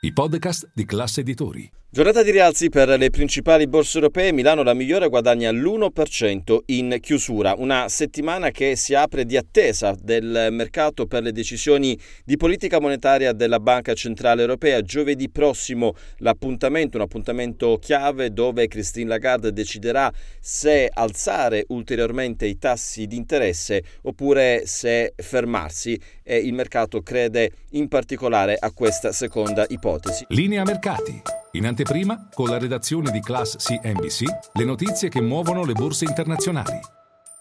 i podcast di classe editori. Giornata di rialzi per le principali borse europee, Milano la migliore guadagna l'1% in chiusura, una settimana che si apre di attesa del mercato per le decisioni di politica monetaria della Banca Centrale Europea. Giovedì prossimo l'appuntamento, un appuntamento chiave dove Christine Lagarde deciderà se alzare ulteriormente i tassi di interesse oppure se fermarsi e il mercato crede in particolare a questa seconda ipotesi. Linea mercati. In anteprima, con la redazione di Class CNBC, le notizie che muovono le borse internazionali.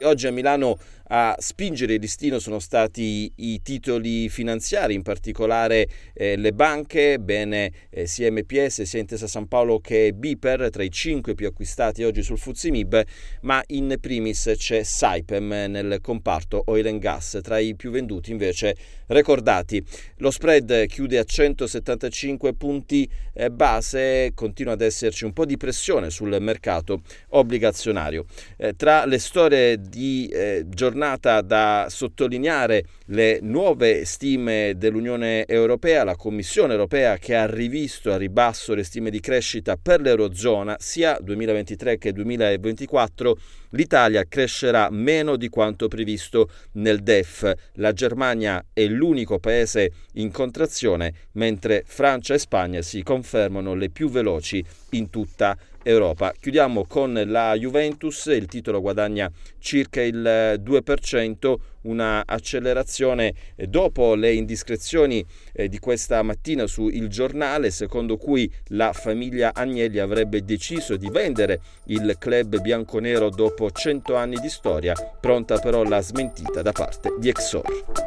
Oggi a Milano a spingere il listino sono stati i titoli finanziari, in particolare eh, le banche, bene eh, sia MPS sia Intesa San Paolo che Biper, tra i cinque più acquistati oggi sul Fuzimib, ma in primis c'è Saipem nel comparto oil and gas, tra i più venduti invece recordati. Lo spread chiude a 175 punti eh, base, continua ad esserci un po' di pressione sul mercato obbligazionario. Eh, tra le storie di eh, giornata da sottolineare le nuove stime dell'Unione Europea, la Commissione Europea che ha rivisto a ribasso le stime di crescita per l'Eurozona sia 2023 che 2024, l'Italia crescerà meno di quanto previsto nel DEF. La Germania è l'unico paese in contrazione, mentre Francia e Spagna si confermano le più veloci in tutta Europa. Chiudiamo con la Juventus, il titolo guadagna circa il 2%, una accelerazione dopo le indiscrezioni eh, di questa mattina su Il Giornale, secondo cui la famiglia Agnelli avrebbe deciso di vendere il club bianconero dopo 100 anni di storia, pronta però la smentita da parte di Exor.